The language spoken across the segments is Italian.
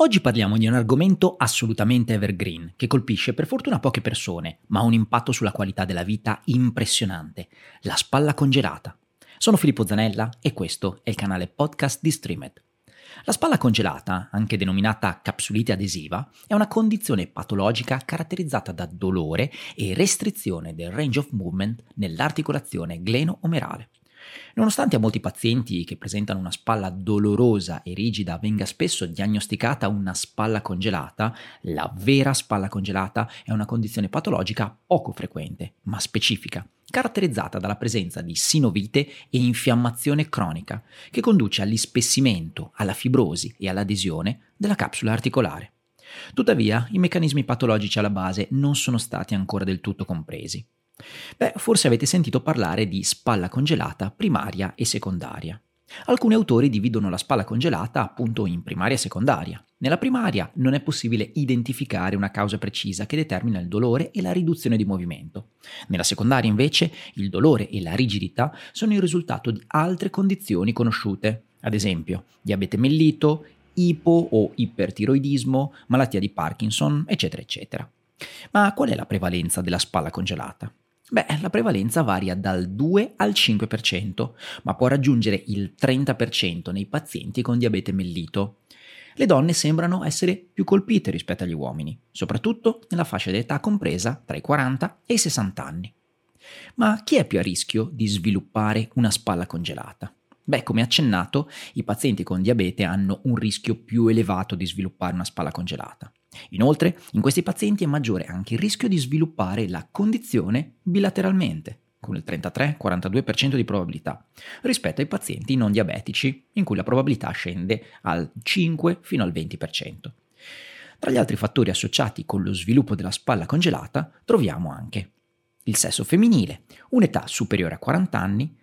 Oggi parliamo di un argomento assolutamente evergreen, che colpisce per fortuna poche persone, ma ha un impatto sulla qualità della vita impressionante, la spalla congelata. Sono Filippo Zanella e questo è il canale podcast di Streamed. La spalla congelata, anche denominata capsulite adesiva, è una condizione patologica caratterizzata da dolore e restrizione del range of movement nell'articolazione gleno-omerale. Nonostante a molti pazienti che presentano una spalla dolorosa e rigida venga spesso diagnosticata una spalla congelata, la vera spalla congelata è una condizione patologica poco frequente, ma specifica, caratterizzata dalla presenza di sinovite e infiammazione cronica, che conduce all'ispessimento, alla fibrosi e all'adesione della capsula articolare. Tuttavia, i meccanismi patologici alla base non sono stati ancora del tutto compresi. Beh, forse avete sentito parlare di spalla congelata primaria e secondaria. Alcuni autori dividono la spalla congelata appunto in primaria e secondaria. Nella primaria non è possibile identificare una causa precisa che determina il dolore e la riduzione di movimento. Nella secondaria invece il dolore e la rigidità sono il risultato di altre condizioni conosciute, ad esempio diabete mellito, ipo o ipertiroidismo, malattia di Parkinson, eccetera, eccetera. Ma qual è la prevalenza della spalla congelata? Beh, la prevalenza varia dal 2 al 5%, ma può raggiungere il 30% nei pazienti con diabete mellito. Le donne sembrano essere più colpite rispetto agli uomini, soprattutto nella fascia d'età compresa tra i 40 e i 60 anni. Ma chi è più a rischio di sviluppare una spalla congelata? Beh, come accennato, i pazienti con diabete hanno un rischio più elevato di sviluppare una spalla congelata. Inoltre, in questi pazienti è maggiore anche il rischio di sviluppare la condizione bilateralmente, con il 33-42% di probabilità, rispetto ai pazienti non diabetici, in cui la probabilità scende al 5 fino al 20%. Tra gli altri fattori associati con lo sviluppo della spalla congelata troviamo anche il sesso femminile, un'età superiore a 40 anni,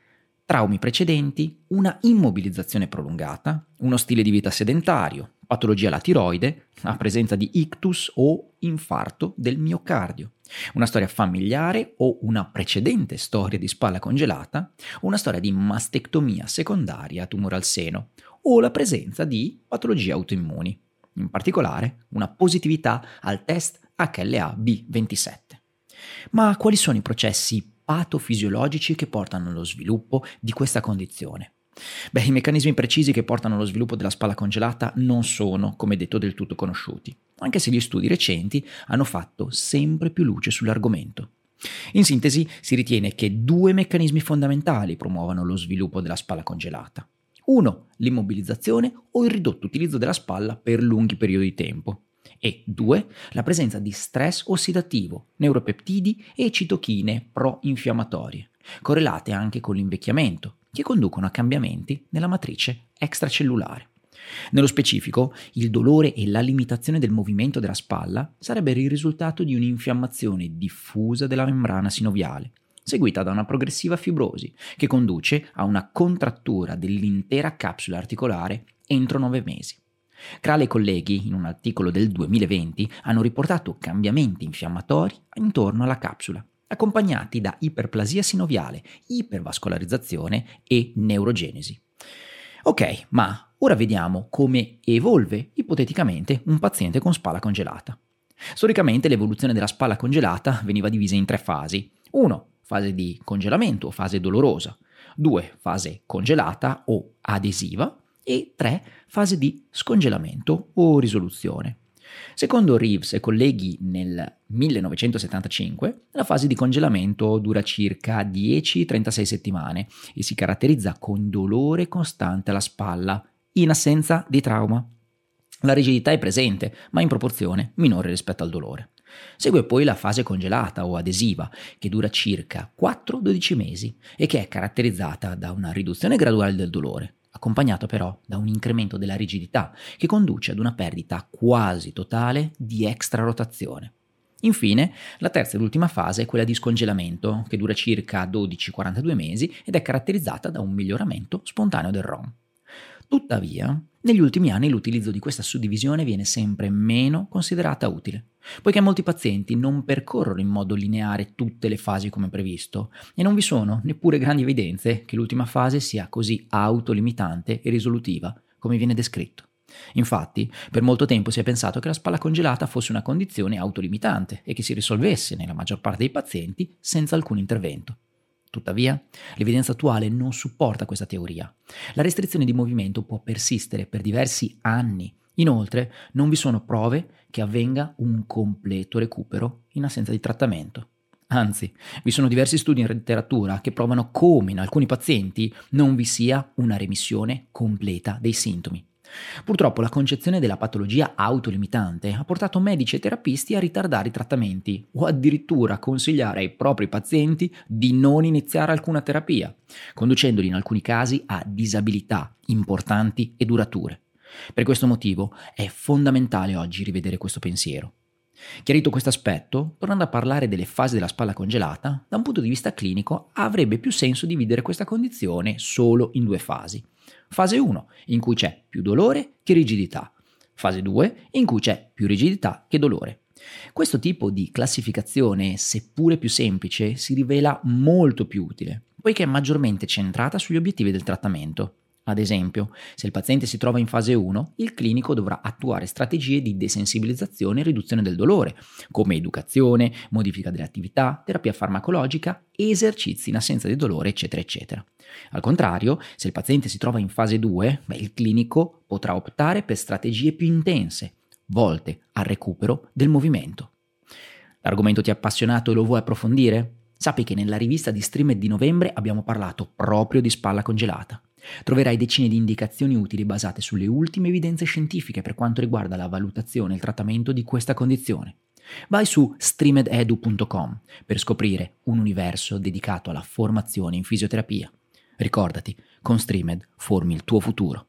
traumi precedenti, una immobilizzazione prolungata, uno stile di vita sedentario, patologia alla tiroide, la presenza di ictus o infarto del miocardio, una storia familiare o una precedente storia di spalla congelata, una storia di mastectomia secondaria tumore al seno o la presenza di patologie autoimmuni, in particolare una positività al test HLA-B27. Ma quali sono i processi patofisiologici che portano allo sviluppo di questa condizione? Beh, i meccanismi precisi che portano allo sviluppo della spalla congelata non sono, come detto, del tutto conosciuti, anche se gli studi recenti hanno fatto sempre più luce sull'argomento. In sintesi, si ritiene che due meccanismi fondamentali promuovano lo sviluppo della spalla congelata. Uno, l'immobilizzazione o il ridotto utilizzo della spalla per lunghi periodi di tempo. E due, la presenza di stress ossidativo, neuropeptidi e citochine pro-infiammatorie, correlate anche con l'invecchiamento, che conducono a cambiamenti nella matrice extracellulare. Nello specifico, il dolore e la limitazione del movimento della spalla sarebbero il risultato di un'infiammazione diffusa della membrana sinoviale, seguita da una progressiva fibrosi, che conduce a una contrattura dell'intera capsula articolare entro nove mesi. Crale e colleghi, in un articolo del 2020, hanno riportato cambiamenti infiammatori intorno alla capsula, accompagnati da iperplasia sinoviale, ipervascolarizzazione e neurogenesi. Ok, ma ora vediamo come evolve ipoteticamente un paziente con spalla congelata. Storicamente l'evoluzione della spalla congelata veniva divisa in tre fasi. 1. Fase di congelamento o fase dolorosa. 2. Fase congelata o adesiva. E 3. Fase di scongelamento o risoluzione. Secondo Reeves e colleghi nel 1975, la fase di congelamento dura circa 10-36 settimane e si caratterizza con dolore costante alla spalla, in assenza di trauma. La rigidità è presente, ma in proporzione minore rispetto al dolore. Segue poi la fase congelata o adesiva, che dura circa 4-12 mesi e che è caratterizzata da una riduzione graduale del dolore, accompagnato però da un incremento della rigidità che conduce ad una perdita quasi totale di extrarotazione. Infine, la terza ed ultima fase è quella di scongelamento, che dura circa 12-42 mesi ed è caratterizzata da un miglioramento spontaneo del ROM. Tuttavia, negli ultimi anni l'utilizzo di questa suddivisione viene sempre meno considerata utile, poiché molti pazienti non percorrono in modo lineare tutte le fasi come previsto e non vi sono neppure grandi evidenze che l'ultima fase sia così autolimitante e risolutiva come viene descritto. Infatti, per molto tempo si è pensato che la spalla congelata fosse una condizione autolimitante e che si risolvesse nella maggior parte dei pazienti senza alcun intervento. Tuttavia, l'evidenza attuale non supporta questa teoria. La restrizione di movimento può persistere per diversi anni. Inoltre, non vi sono prove che avvenga un completo recupero in assenza di trattamento. Anzi, vi sono diversi studi in letteratura che provano come in alcuni pazienti non vi sia una remissione completa dei sintomi. Purtroppo la concezione della patologia autolimitante ha portato medici e terapisti a ritardare i trattamenti o addirittura a consigliare ai propri pazienti di non iniziare alcuna terapia, conducendoli in alcuni casi a disabilità importanti e durature. Per questo motivo è fondamentale oggi rivedere questo pensiero. Chiarito questo aspetto, tornando a parlare delle fasi della spalla congelata, da un punto di vista clinico avrebbe più senso dividere questa condizione solo in due fasi. Fase 1, in cui c'è più dolore che rigidità. Fase 2, in cui c'è più rigidità che dolore. Questo tipo di classificazione, seppure più semplice, si rivela molto più utile, poiché è maggiormente centrata sugli obiettivi del trattamento. Ad esempio, se il paziente si trova in fase 1, il clinico dovrà attuare strategie di desensibilizzazione e riduzione del dolore, come educazione, modifica delle attività, terapia farmacologica, esercizi in assenza di dolore, eccetera, eccetera. Al contrario, se il paziente si trova in fase 2, beh, il clinico potrà optare per strategie più intense, volte al recupero del movimento. L'argomento ti ha appassionato e lo vuoi approfondire? Sappi che nella rivista di Streamed di novembre abbiamo parlato proprio di spalla congelata. Troverai decine di indicazioni utili basate sulle ultime evidenze scientifiche per quanto riguarda la valutazione e il trattamento di questa condizione. Vai su streamededu.com per scoprire un universo dedicato alla formazione in fisioterapia. Ricordati, con Streamed formi il tuo futuro.